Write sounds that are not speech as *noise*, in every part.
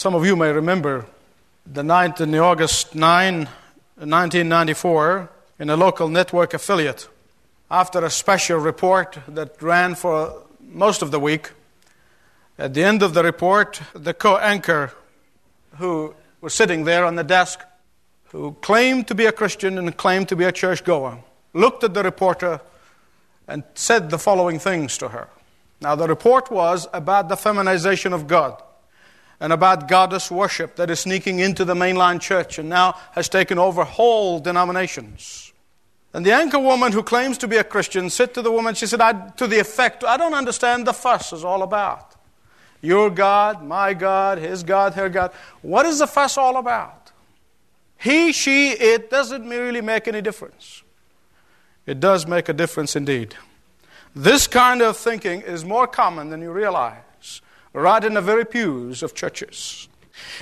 Some of you may remember the night in August 9, 1994, in a local network affiliate, after a special report that ran for most of the week, at the end of the report, the co anchor who was sitting there on the desk, who claimed to be a Christian and claimed to be a churchgoer, looked at the reporter and said the following things to her. Now, the report was about the feminization of God and about goddess worship that is sneaking into the mainline church and now has taken over whole denominations. And the anchor woman who claims to be a Christian said to the woman, she said, to the effect, I don't understand the fuss is all about. Your God, my God, his God, her God. What is the fuss all about? He, she, it doesn't really make any difference. It does make a difference indeed. This kind of thinking is more common than you realize, right in the very pews of churches.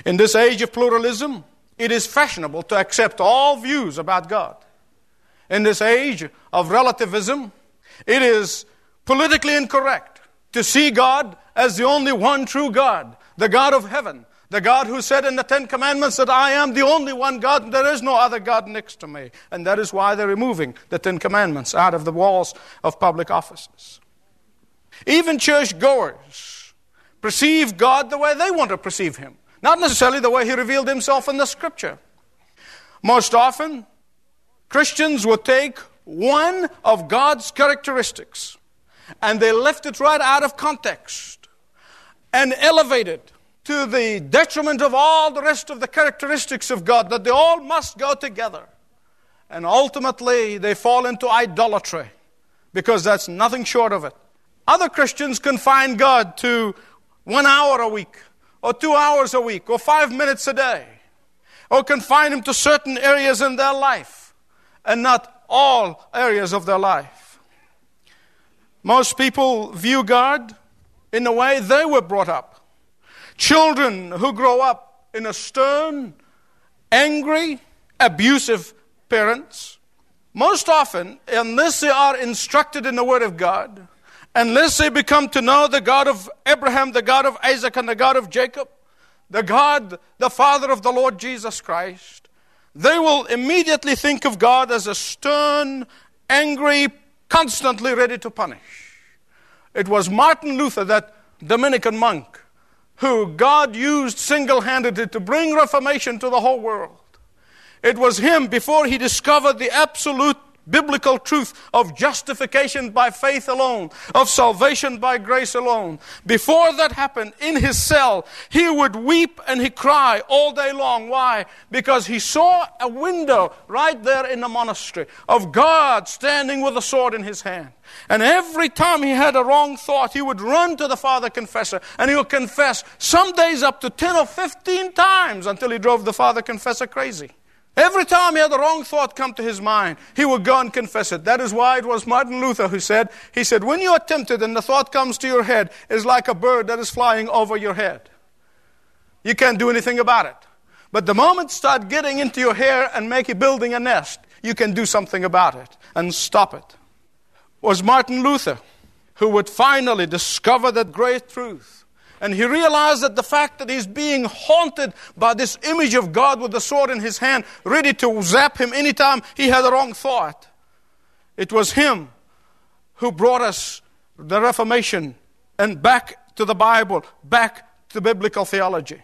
In this age of pluralism, it is fashionable to accept all views about God. In this age of relativism, it is politically incorrect to see God as the only one true God, the God of heaven, the God who said in the Ten Commandments that I am the only one God and there is no other God next to me. And that is why they're removing the Ten Commandments out of the walls of public offices. Even church goers perceive God the way they want to perceive Him, not necessarily the way He revealed Himself in the Scripture. Most often, Christians will take one of God's characteristics and they lift it right out of context and elevate it to the detriment of all the rest of the characteristics of God, that they all must go together. And ultimately, they fall into idolatry because that's nothing short of it. Other Christians confine God to one hour a week, or two hours a week, or five minutes a day, or confine Him to certain areas in their life, and not all areas of their life. Most people view God in the way they were brought up. Children who grow up in a stern, angry, abusive parents, most often, unless they are instructed in the Word of God, unless they become to know the God of Abraham, the God of Isaac, and the God of Jacob, the God, the Father of the Lord Jesus Christ, they will immediately think of God as a stern, angry, constantly ready to punish. It was Martin Luther, that Dominican monk, who God used single handedly to bring reformation to the whole world. It was him before he discovered the absolute biblical truth of justification by faith alone, of salvation by grace alone. Before that happened, in his cell, he would weep and he cry all day long. Why? Because he saw a window right there in the monastery of God standing with a sword in his hand. And every time he had a wrong thought, he would run to the father confessor and he would confess some days up to 10 or 15 times until he drove the father confessor crazy. Every time he had a wrong thought come to his mind, he would go and confess it. That is why it was Martin Luther who said, he said, when you are tempted and the thought comes to your head, it's like a bird that is flying over your head. You can't do anything about it. But the moment start getting into your hair and make it building a nest, you can do something about it and stop it. it was Martin Luther who would finally discover that great truth and he realized that the fact that he's being haunted by this image of God with the sword in his hand, ready to zap him anytime he had a wrong thought. It was him who brought us the Reformation and back to the Bible, back to biblical theology.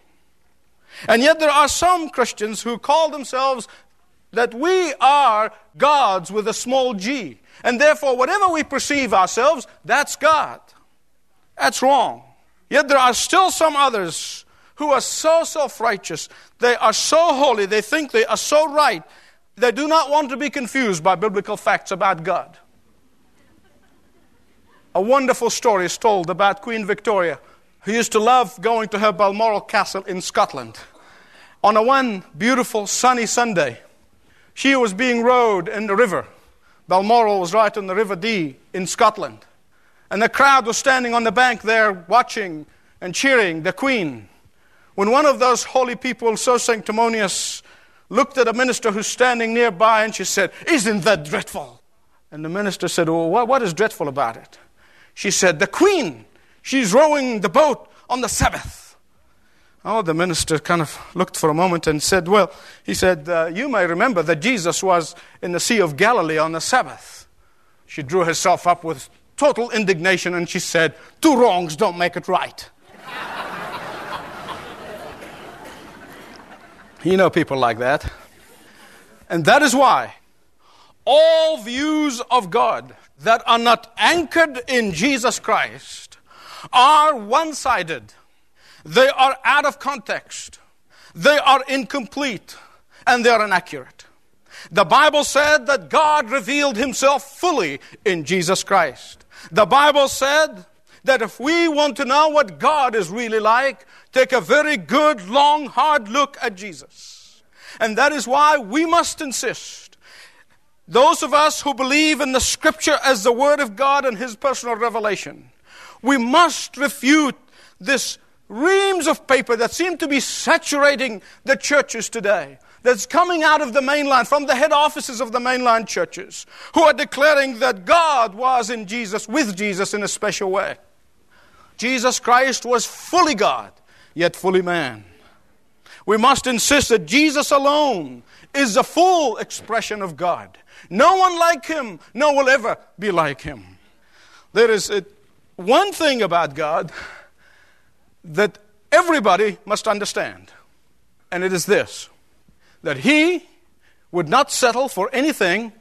And yet there are some Christians who call themselves that we are gods with a small g. And therefore, whatever we perceive ourselves, that's God. That's wrong. Yet there are still some others who are so self righteous, they are so holy, they think they are so right, they do not want to be confused by biblical facts about God. A wonderful story is told about Queen Victoria, who used to love going to her Balmoral Castle in Scotland. On a one beautiful sunny Sunday, she was being rowed in the river. Balmoral was right on the River Dee in Scotland. And the crowd was standing on the bank there watching and cheering the Queen. When one of those holy people, so sanctimonious, looked at a minister who's standing nearby and she said, Isn't that dreadful? And the minister said, Well, what, what is dreadful about it? She said, The Queen, she's rowing the boat on the Sabbath. Oh, the minister kind of looked for a moment and said, Well, he said, uh, You may remember that Jesus was in the Sea of Galilee on the Sabbath. She drew herself up with total indignation and she said, Two wrongs don't make it right. *laughs* you know people like that. And that is why all views of God that are not anchored in Jesus Christ are one sided they are out of context. They are incomplete and they are inaccurate. The Bible said that God revealed himself fully in Jesus Christ. The Bible said that if we want to know what God is really like, take a very good, long, hard look at Jesus. And that is why we must insist. Those of us who believe in the Scripture as the Word of God and His personal revelation, we must refute this reams of paper that seem to be saturating the churches today that's coming out of the mainline, from the head offices of the mainline churches, who are declaring that God was in Jesus, with Jesus in a special way. Jesus Christ was fully God, yet fully man. We must insist that Jesus alone is the full expression of God. No one like him, no will ever be like him. There is a, one thing about God that everybody must understand. And it is this that he would not settle for anything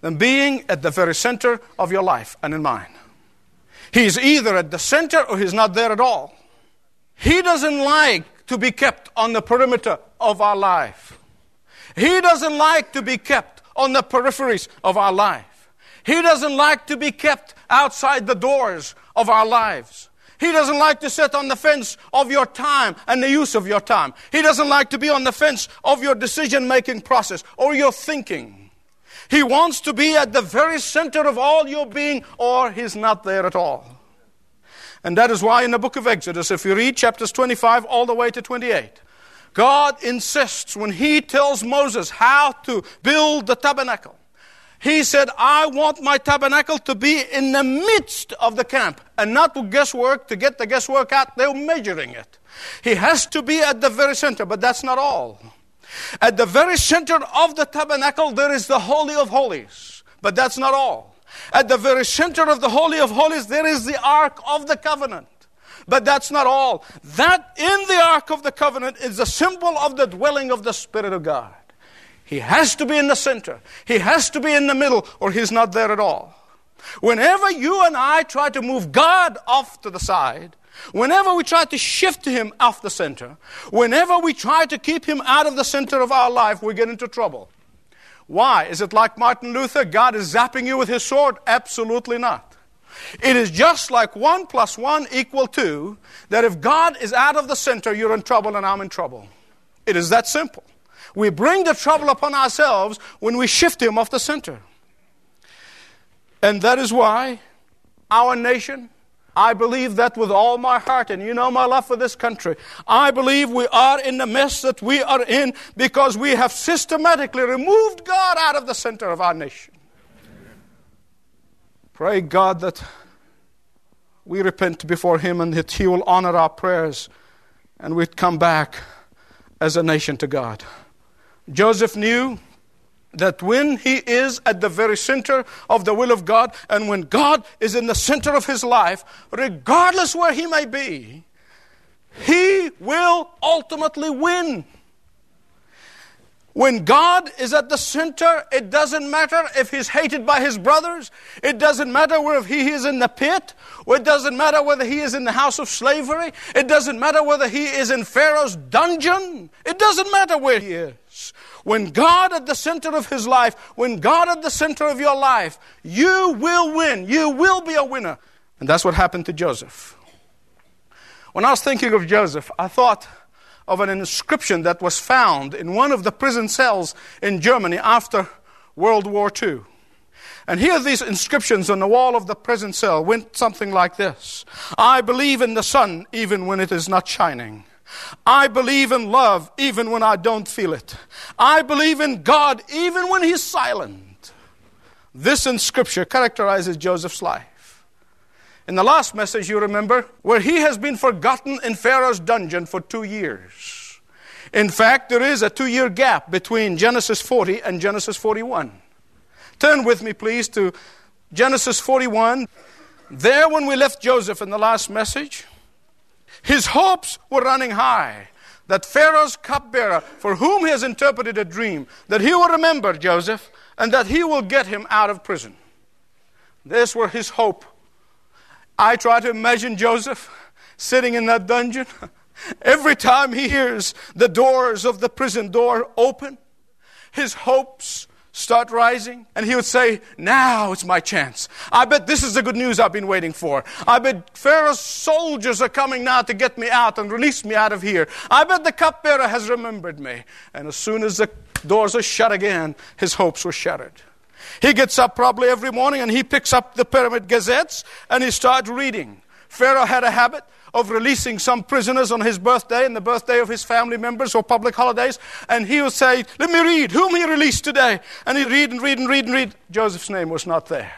than being at the very center of your life and in mine. He's either at the center or he's not there at all. He doesn't like to be kept on the perimeter of our life. He doesn't like to be kept on the peripheries of our life. He doesn't like to be kept outside the doors of our lives. He doesn't like to sit on the fence of your time and the use of your time. He doesn't like to be on the fence of your decision making process or your thinking. He wants to be at the very center of all your being, or he's not there at all. And that is why in the book of Exodus, if you read chapters 25 all the way to 28, God insists when he tells Moses how to build the tabernacle he said, I want my tabernacle to be in the midst of the camp and not to guesswork to get the guesswork out. They're measuring it. He has to be at the very center, but that's not all. At the very center of the tabernacle, there is the Holy of Holies, but that's not all. At the very center of the Holy of Holies, there is the Ark of the Covenant. But that's not all. That in the Ark of the Covenant is the symbol of the dwelling of the Spirit of God. He has to be in the center. He has to be in the middle, or he's not there at all. Whenever you and I try to move God off to the side, whenever we try to shift him off the center, whenever we try to keep him out of the center of our life, we get into trouble. Why? Is it like Martin Luther? God is zapping you with his sword? Absolutely not. It is just like one plus one equal two, that if God is out of the center, you're in trouble and I'm in trouble. It is that simple. We bring the trouble upon ourselves when we shift him off the center. And that is why our nation, I believe that with all my heart, and you know my love for this country, I believe we are in the mess that we are in because we have systematically removed God out of the center of our nation. Pray God that we repent before Him and that He will honor our prayers and we'd come back as a nation to God. Joseph knew that when he is at the very center of the will of God, and when God is in the center of his life, regardless where he may be, he will ultimately win. When God is at the center, it doesn't matter if he's hated by his brothers. It doesn't matter whether he is in the pit. It doesn't matter whether he is in the house of slavery. It doesn't matter whether he is in Pharaoh's dungeon. It doesn't matter where he is. When God at the center of his life, when God at the center of your life, you will win. You will be a winner. And that's what happened to Joseph. When I was thinking of Joseph, I thought, of an inscription that was found in one of the prison cells in Germany after World War II. And here these inscriptions on the wall of the prison cell went something like this I believe in the sun even when it is not shining. I believe in love even when I don't feel it. I believe in God even when He's silent. This inscription characterizes Joseph's life. in the last message, you remember, where he has been forgotten in Pharaoh's dungeon for two years. In fact, there is a two year gap between Genesis 40 and Genesis 41. Turn with me, please, to Genesis 41. There, when we left Joseph in the last message, his hopes were running high that Pharaoh's cupbearer, for whom he has interpreted a dream, that he will remember Joseph and that he will get him out of prison. This were his hope. I try to imagine Joseph sitting in that dungeon. *laughs* Every time he hears the doors of the prison door open, his hopes start rising, and he would say, Now it's my chance. I bet this is the good news I've been waiting for. I bet Pharaoh's soldiers are coming now to get me out and release me out of here. I bet the cupbearer has remembered me. And as soon as the doors are shut again, his hopes were shattered. He gets up probably every morning and he picks up the Pyramid Gazettes and he starts reading. Pharaoh had a habit of releasing some prisoners on his birthday and the birthday of his family members or public holidays. And he would say, Let me read whom he released today. And he'd read and read and read and read. Joseph's name was not there.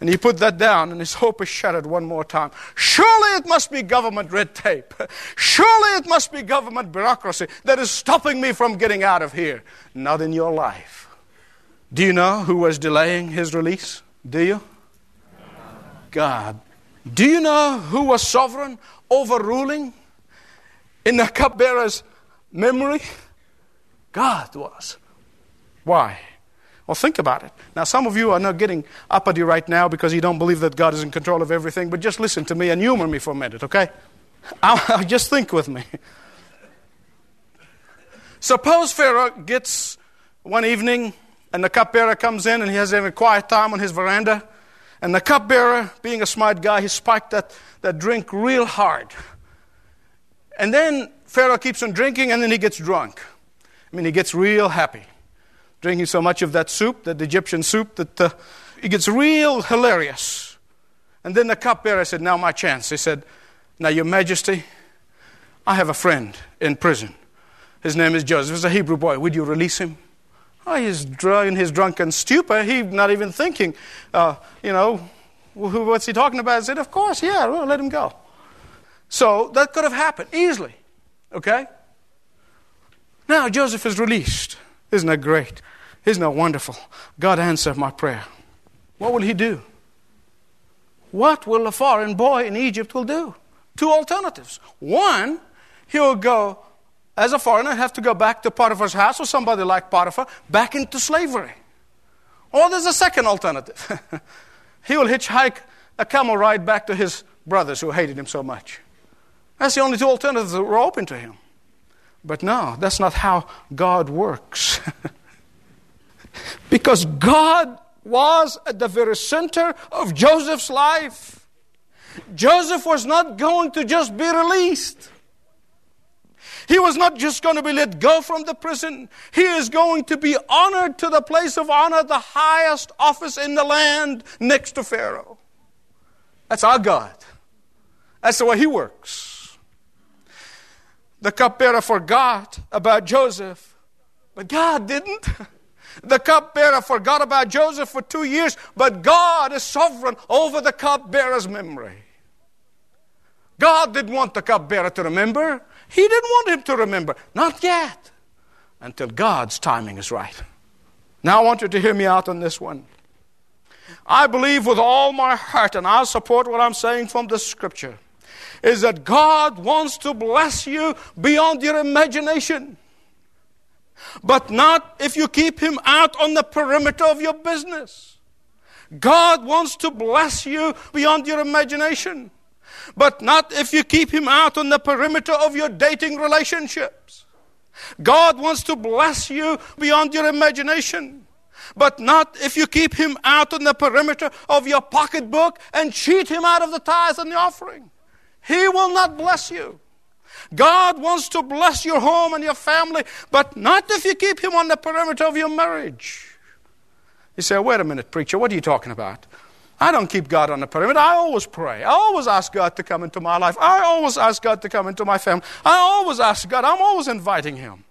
And he put that down, and his hope is shattered one more time. Surely it must be government red tape. Surely it must be government bureaucracy that is stopping me from getting out of here. Not in your life. Do you know who was delaying his release? Do you? God. Do you know who was sovereign overruling in the cupbearer's memory? God was. Why? Well, think about it. Now, some of you are not getting uppity right now because you don't believe that God is in control of everything, but just listen to me and humor me for a minute, okay? *laughs* I'll, just think with me. Suppose Pharaoh gets one evening and the cupbearer comes in and he has a quiet time on his veranda and the cupbearer, being a smart guy, he spiked that, that drink real hard. And then Pharaoh keeps on drinking, and then he gets drunk. I mean, he gets real happy. Drinking so much of that soup, that Egyptian soup, that uh, he gets real hilarious. And then the cupbearer said, Now my chance. He said, Now, Your Majesty, I have a friend in prison. His name is Joseph. He's a Hebrew boy. Would you release him? Oh, he's in his drunken stupor. He's not even thinking, uh, you know, who, what's he talking about? I said, Of course, yeah, well, let him go. So that could have happened easily. Okay? Now Joseph is released. Isn't that great? Isn't that wonderful? God answered my prayer. What will he do? What will a foreign boy in Egypt will do? Two alternatives. One, he will go as a foreigner, have to go back to Potiphar's house or somebody like Potiphar, back into slavery. Or there's a second alternative. *laughs* he will hitchhike a camel ride back to his brothers who hated him so much. That's the only two alternatives that were open to him. But no, that's not how God works. *laughs* because God was at the very center of Joseph's life. Joseph was not going to just be released. He was not just going to be let go from the prison. He is going to be honored to the place of honor, the highest office in the land next to Pharaoh. That's our God. That's the way He works. The cupbearer forgot about Joseph, but God didn't. The cupbearer forgot about Joseph for two years, but God is sovereign over the cupbearer's memory. God didn't want the cupbearer to remember. He didn't want him to remember. Not yet. Until God's timing is right. Now I want you to hear me out on this one. I believe with all my heart, and I'll support what I'm saying from the scripture, is that God wants to bless you beyond your imagination. But not if you keep Him out on the perimeter of your business. God wants to bless you beyond your imagination but not if you keep him out on the perimeter of your dating relationships. God wants to bless you beyond your imagination, but not if you keep him out on the perimeter of your pocketbook and cheat him out of the tithe and the offering. He will not bless you. God wants to bless your home and your family, but not if you keep him on the perimeter of your marriage. You say, wait a minute, preacher, what are you talking about? I don't keep God on the pyramid. I always pray. I always ask God to come into my life. I always ask God to come into my family. I always ask God. I'm always inviting Him.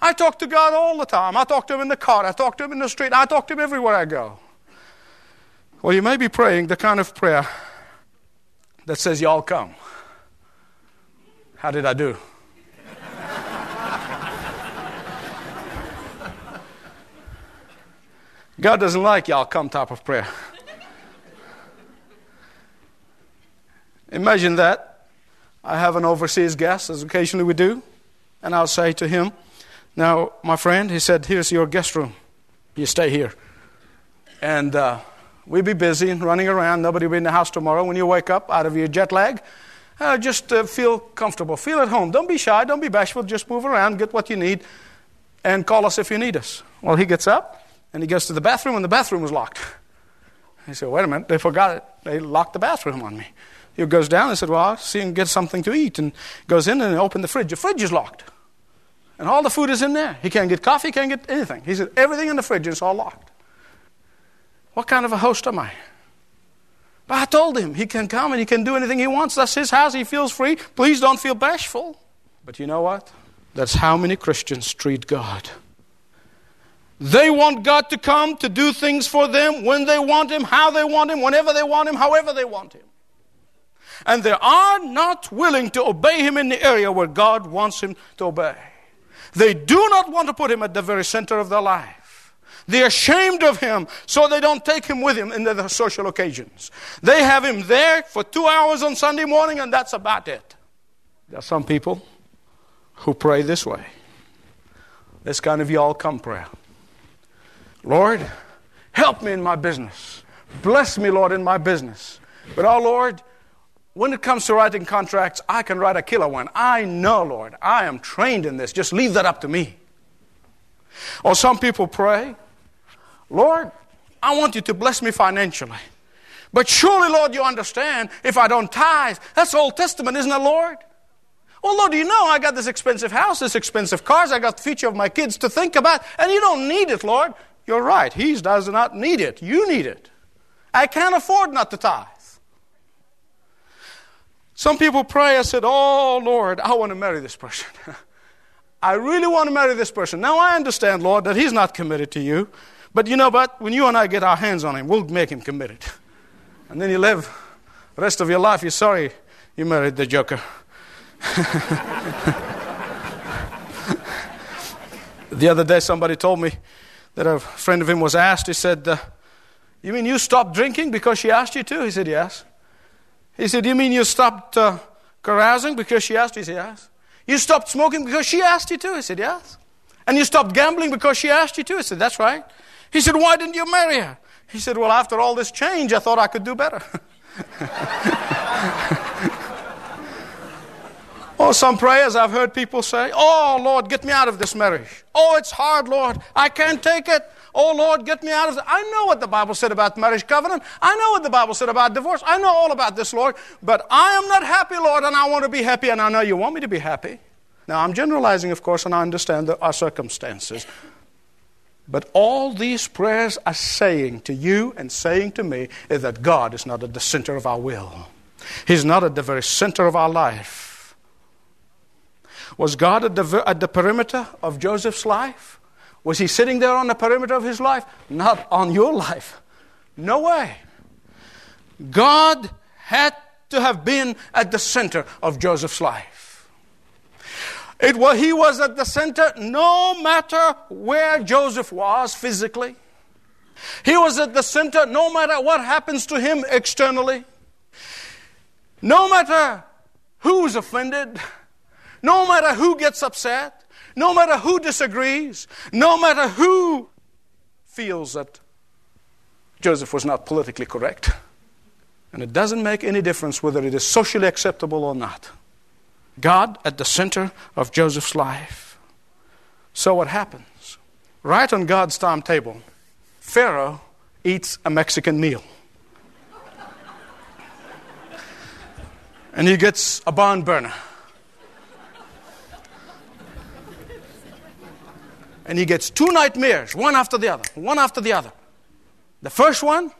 I talk to God all the time. I talk to Him in the car. I talk to Him in the street. I talk to Him everywhere I go. Well, you may be praying the kind of prayer that says, Y'all come. How did I do? *laughs* God doesn't like y'all come type of prayer. Imagine that. I have an overseas guest, as occasionally we do, and I'll say to him, Now, my friend, he said, Here's your guest room. You stay here. And uh, we'll be busy running around. Nobody will be in the house tomorrow. When you wake up out of your jet lag, uh, just uh, feel comfortable. Feel at home. Don't be shy. Don't be bashful. Just move around, get what you need, and call us if you need us. Well, he gets up and he goes to the bathroom, and the bathroom was locked. He said, Wait a minute, they forgot it. They locked the bathroom on me. He goes down and said, Well, I'll see and get something to eat. And goes in and open the fridge. The fridge is locked. And all the food is in there. He can't get coffee, can't get anything. He said, Everything in the fridge is all locked. What kind of a host am I? But I told him he can come and he can do anything he wants. That's his house. He feels free. Please don't feel bashful. But you know what? That's how many Christians treat God. They want God to come to do things for them when they want Him, how they want Him, whenever they want Him, however they want Him. And they are not willing to obey Him in the area where God wants Him to obey. They do not want to put Him at the very center of their life. They're ashamed of Him, so they don't take Him with Him in their social occasions. They have Him there for two hours on Sunday morning, and that's about it. There are some people who pray this way this kind of y'all come prayer. Lord, help me in my business. Bless me, Lord, in my business. But, our Lord, when it comes to writing contracts, I can write a killer one. I know, Lord. I am trained in this. Just leave that up to me. Or some people pray, Lord, I want you to bless me financially. But surely, Lord, you understand if I don't tithe. That's Old Testament, isn't it, Lord? Well, Lord, you know I got this expensive house, this expensive cars, I got the future of my kids to think about, and you don't need it, Lord. You're right. He does not need it. You need it. I can't afford not to tithe. Some people pray, I said, Oh, Lord, I want to marry this person. *laughs* I really want to marry this person. Now, I understand, Lord, that he's not committed to you. But you know what? When you and I get our hands on him, we'll make him committed. *laughs* And then you live the rest of your life, you're sorry you married the joker. *laughs* the other day, somebody told me that a friend of him was asked, he said, uh, You mean you stopped drinking because she asked you to? He said, Yes. He said, "Do You mean you stopped uh, carousing because she asked you? He said, Yes. You stopped smoking because she asked you to? He said, Yes. And you stopped gambling because she asked you to? He said, That's right. He said, Why didn't you marry her? He said, Well, after all this change, I thought I could do better. *laughs* Oh, some prayers I've heard people say, Oh, Lord, get me out of this marriage. Oh, it's hard, Lord. I can't take it. Oh, Lord, get me out of it. I know what the Bible said about marriage covenant. I know what the Bible said about divorce. I know all about this, Lord. But I am not happy, Lord, and I want to be happy, and I know you want me to be happy. Now, I'm generalizing, of course, and I understand our circumstances. But all these prayers are saying to you and saying to me is that God is not at the center of our will. He's not at the very center of our life. Was God at the, at the perimeter of Joseph's life? Was he sitting there on the perimeter of his life? Not on your life. No way. God had to have been at the center of Joseph's life. It was, he was at the center no matter where Joseph was physically. He was at the center no matter what happens to him externally. No matter who's offended. No matter who gets upset, no matter who disagrees, no matter who feels that Joseph was not politically correct. And it doesn't make any difference whether it is socially acceptable or not. God at the center of Joseph's life. So what happens? Right on God's timetable, Pharaoh eats a Mexican meal. and he gets a barn burner. And he gets two nightmares, one after the other, one after the other. The first one,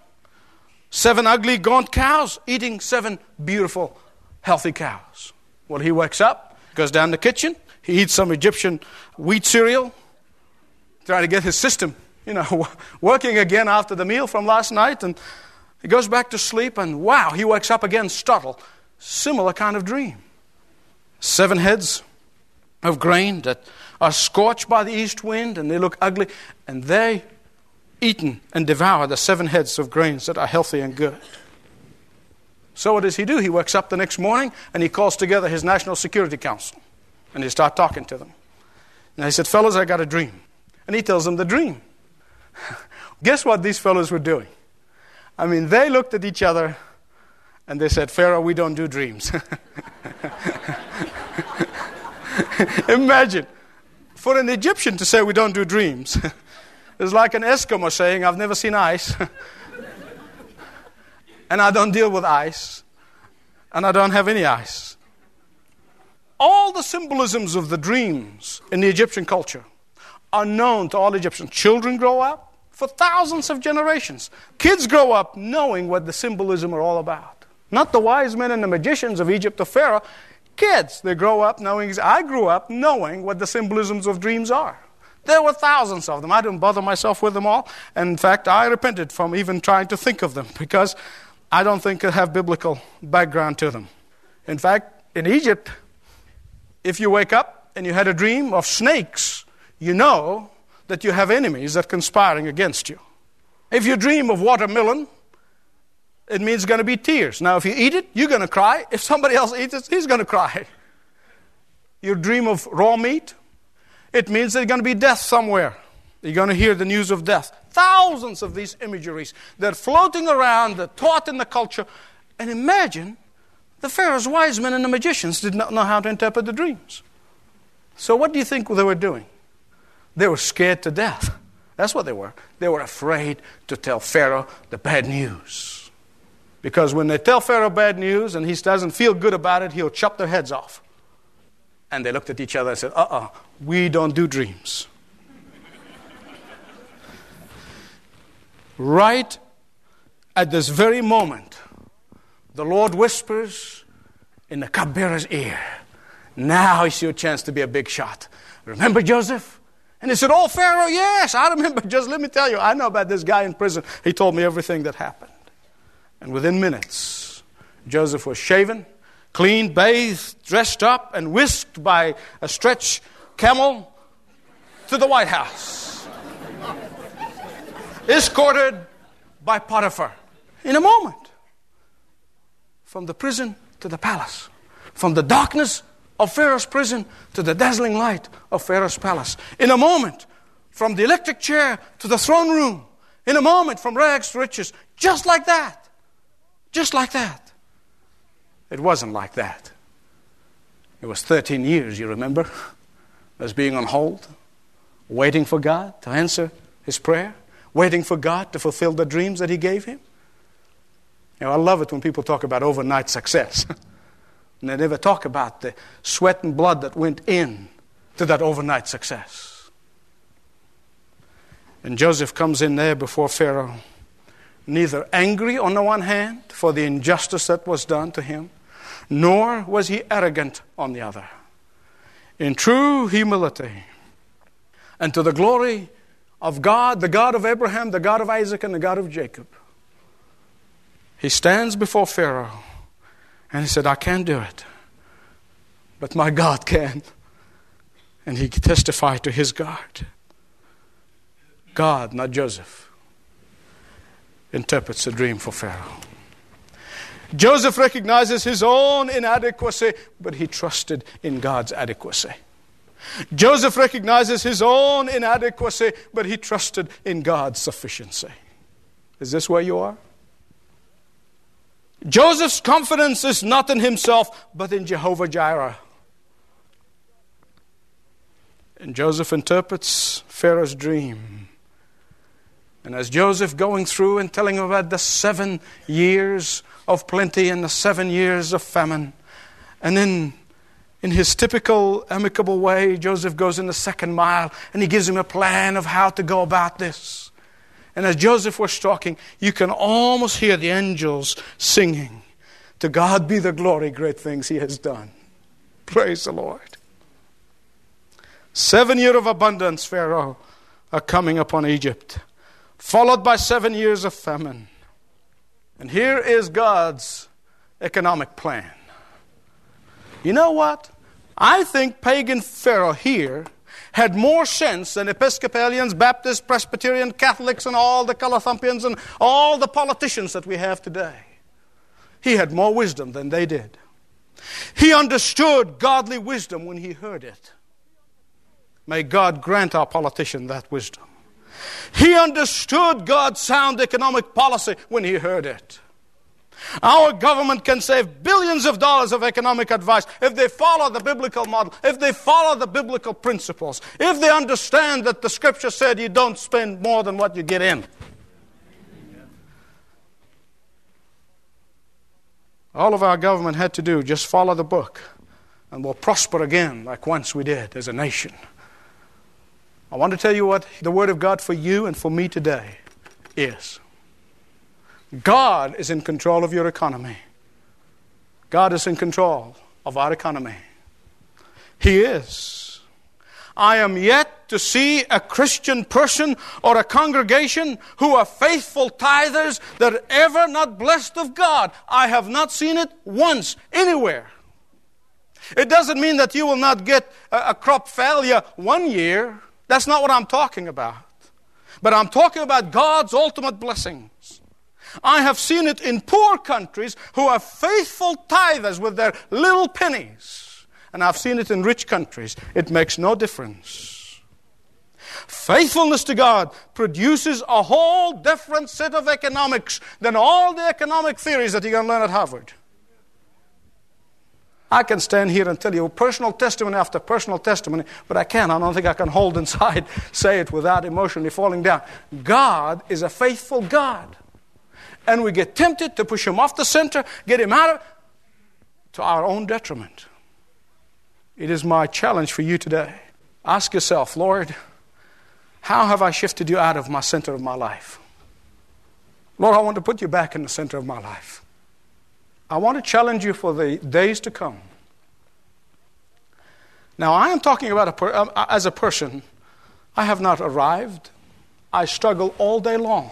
seven ugly, gaunt cows eating seven beautiful, healthy cows. Well, he wakes up, goes down the kitchen, he eats some Egyptian wheat cereal, trying to get his system, you know, *laughs* working again after the meal from last night, and he goes back to sleep, and wow, he wakes up again startled. similar kind of dream. Seven heads of grain that are scorched by the east wind and they look ugly, and they eaten and devour the seven heads of grains that are healthy and good. So what does he do? He wakes up the next morning and he calls together his National Security Council and he starts talking to them. And he said, Fellows, I got a dream. And he tells them the dream. *laughs* Guess what these fellows were doing? I mean, they looked at each other and they said, Pharaoh, we don't do dreams. *laughs* Imagine, for an Egyptian to say we don't do dreams *laughs* is like an Eskimo saying, I've never seen ice. *laughs* and I don't deal with ice. And I don't have any ice. All the symbolisms of the dreams in the Egyptian culture are known to all Egyptians. Children grow up for thousands of generations. Kids grow up knowing what the symbolism are all about. Not the wise men and the magicians of Egypt or Pharaoh. Kids, they grow up knowing, I grew up knowing what the symbolisms of dreams are. There were thousands of them. I didn't bother myself with them all. And in fact, I repented from even trying to think of them because I don't think they have biblical background to them. In fact, in Egypt, if you wake up and you had a dream of snakes, you know that you have enemies that are conspiring against you. If you dream of watermelon, it means going to be tears. Now, if you eat it, you're going to cry. If somebody else eats it, he's going to cry. You dream of raw meat, it means there's going to be death somewhere. You're going to hear the news of death. Thousands of these imageries. They're floating around, they're taught in the culture. And imagine the Pharaoh's wise men and the magicians did not know how to interpret the dreams. So, what do you think they were doing? They were scared to death. That's what they were. They were afraid to tell Pharaoh the bad news. Because when they tell Pharaoh bad news and he doesn't feel good about it, he'll chop their heads off. And they looked at each other and said, uh uh-uh, uh, we don't do dreams. right at this very moment, the Lord whispers in the cupbearer's ear, Now is your chance to be a big shot. Remember Joseph? And he said, Oh, Pharaoh, yes, I remember. *laughs* Just let me tell you, I know about this guy in prison. He told me everything that happened. And within minutes, Joseph was shaven cleaned, bathed, dressed up, and whisked by a stretch camel to the White House. Escorted by Potiphar in a moment. From the prison to the palace. From the darkness of Pharaoh's prison to the dazzling light of Pharaoh's palace. In a moment, from the electric chair to the throne room. In a moment, from rags to riches. Just like that. Just like that. It wasn't like that. It was 13 years, you remember, as being on hold, waiting for God to answer his prayer, waiting for God to fulfill the dreams that he gave him. You know, I love it when people talk about overnight success. *laughs* and they never talk about the sweat and blood that went in to that overnight success. And Joseph comes in there before Pharaoh, neither angry on the one hand for the injustice that was done to him, nor was he arrogant on the other. In true humility and to the glory of God, the God of Abraham, the God of Isaac, and the God of Jacob, he stands before Pharaoh and he said, I can't do it, but my God can. And he testified to his God. God, not Joseph, interprets the dream for Pharaoh. Joseph recognizes his own inadequacy, but he trusted in God's adequacy. Joseph recognizes his own inadequacy, but he trusted in God's sufficiency. Is this where you are? Joseph's confidence is not in himself, but in Jehovah Jireh. And Joseph interprets Pharaoh's dream. And as Joseph going through and telling about the seven years of plenty and the seven years of famine. And then, in his typical amicable way, Joseph goes in the second mile and he gives him a plan of how to go about this. And as Joseph was talking, you can almost hear the angels singing, To God be the glory, great things he has done. Praise the Lord. Seven years of abundance, Pharaoh, are coming upon Egypt, followed by seven years of famine. And here is God's economic plan. You know what? I think pagan Pharaoh here had more sense than Episcopalians, Baptists, Presbyterian, Catholics, and all the Callithumpians and all the politicians that we have today. He had more wisdom than they did. He understood godly wisdom when he heard it. May God grant our politician that wisdom. He understood God's sound economic policy when he heard it. Our government can save billions of dollars of economic advice if they follow the biblical model, if they follow the biblical principles, if they understand that the scripture said you don't spend more than what you get in. All of our government had to do just follow the book, and we'll prosper again like once we did as a nation. I want to tell you what the Word of God for you and for me today is. God is in control of your economy. God is in control of our economy. He is. I am yet to see a Christian person or a congregation who are faithful tithers that are ever not blessed of God. I have not seen it once anywhere. It doesn't mean that you will not get a, crop failure one year. That's not what I'm talking about. But I'm talking about God's ultimate blessings. I have seen it in poor countries who are faithful tithers with their little pennies. And I've seen it in rich countries. It makes no difference. Faithfulness to God produces a whole different set of economics than all the economic theories that going to learn at Harvard. I can stand here and tell you personal testimony after personal testimony, but I can't. I don't think I can hold *laughs* inside, say it without emotionally falling down. God is a faithful God and we get tempted to push him off the center, get him out of to our own detriment. It is my challenge for you today. Ask yourself, Lord, how have I shifted you out of my center of my life? Lord, I want to put you back in the center of my life. I want to challenge you for the days to come. Now, I am talking about a per, um, as a person. I have not arrived. I struggle all day long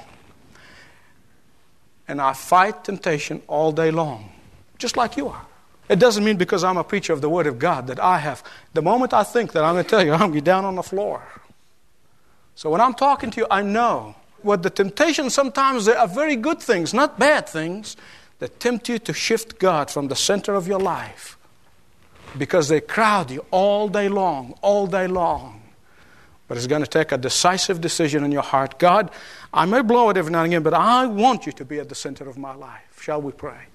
and I fight temptation all day long, just like you are. It doesn't mean because I'm a preacher of the Word of God that I have, the moment I think that I'm going to tell you, I'm going to be down on the floor. So when I'm talking to you, I know what the temptations sometimes they are very good things, not bad things, that tempt you to shift God from the center of your life because they crowd you all day long, all day long. But it's going to take a decisive decision in your heart. God, I may blow it every now and again, but I want you to be at the center of my life. Shall we pray?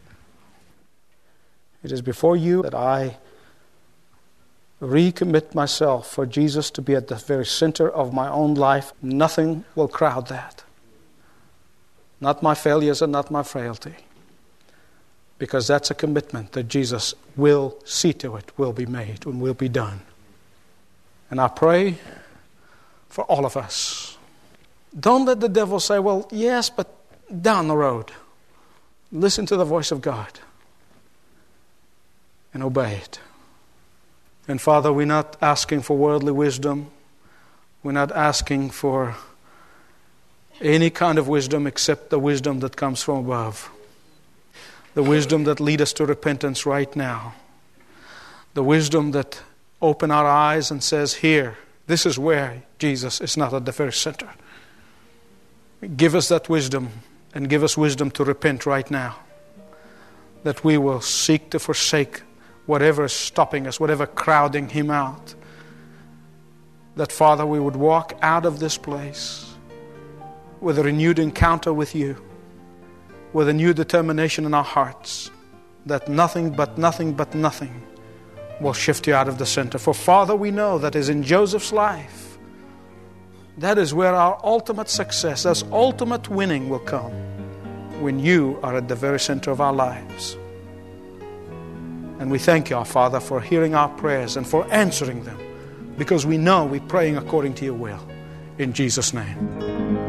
It is before you that I recommit myself for Jesus to be at the very center of my own life. Nothing will crowd that. Not my failures and not my frailty. Because that's a commitment that Jesus will see to it, will be made, and will be done. And I pray for all of us. Don't let the devil say, well, yes, but down the road. Listen to the voice of God and obey it. And Father, we're not asking for worldly wisdom. We're not asking for any kind of wisdom except the wisdom that comes from above. The wisdom that lead us to repentance right now. The wisdom that open our eyes and says, here, this is where Jesus is not at the very center. Give us that wisdom and give us wisdom to repent right now. That we will seek to forsake whatever is stopping us, whatever crowding Him out. That, Father, we would walk out of this place with a renewed encounter with you, with a new determination in our hearts that nothing but nothing but nothing will shift you out of the center. For Father, we know that is in Joseph's life. That is where our ultimate success, as ultimate winning will come when you are at the very center of our lives. And we thank you, our Father, for hearing our prayers and for answering them because we know we're praying according to your will. In Jesus' name.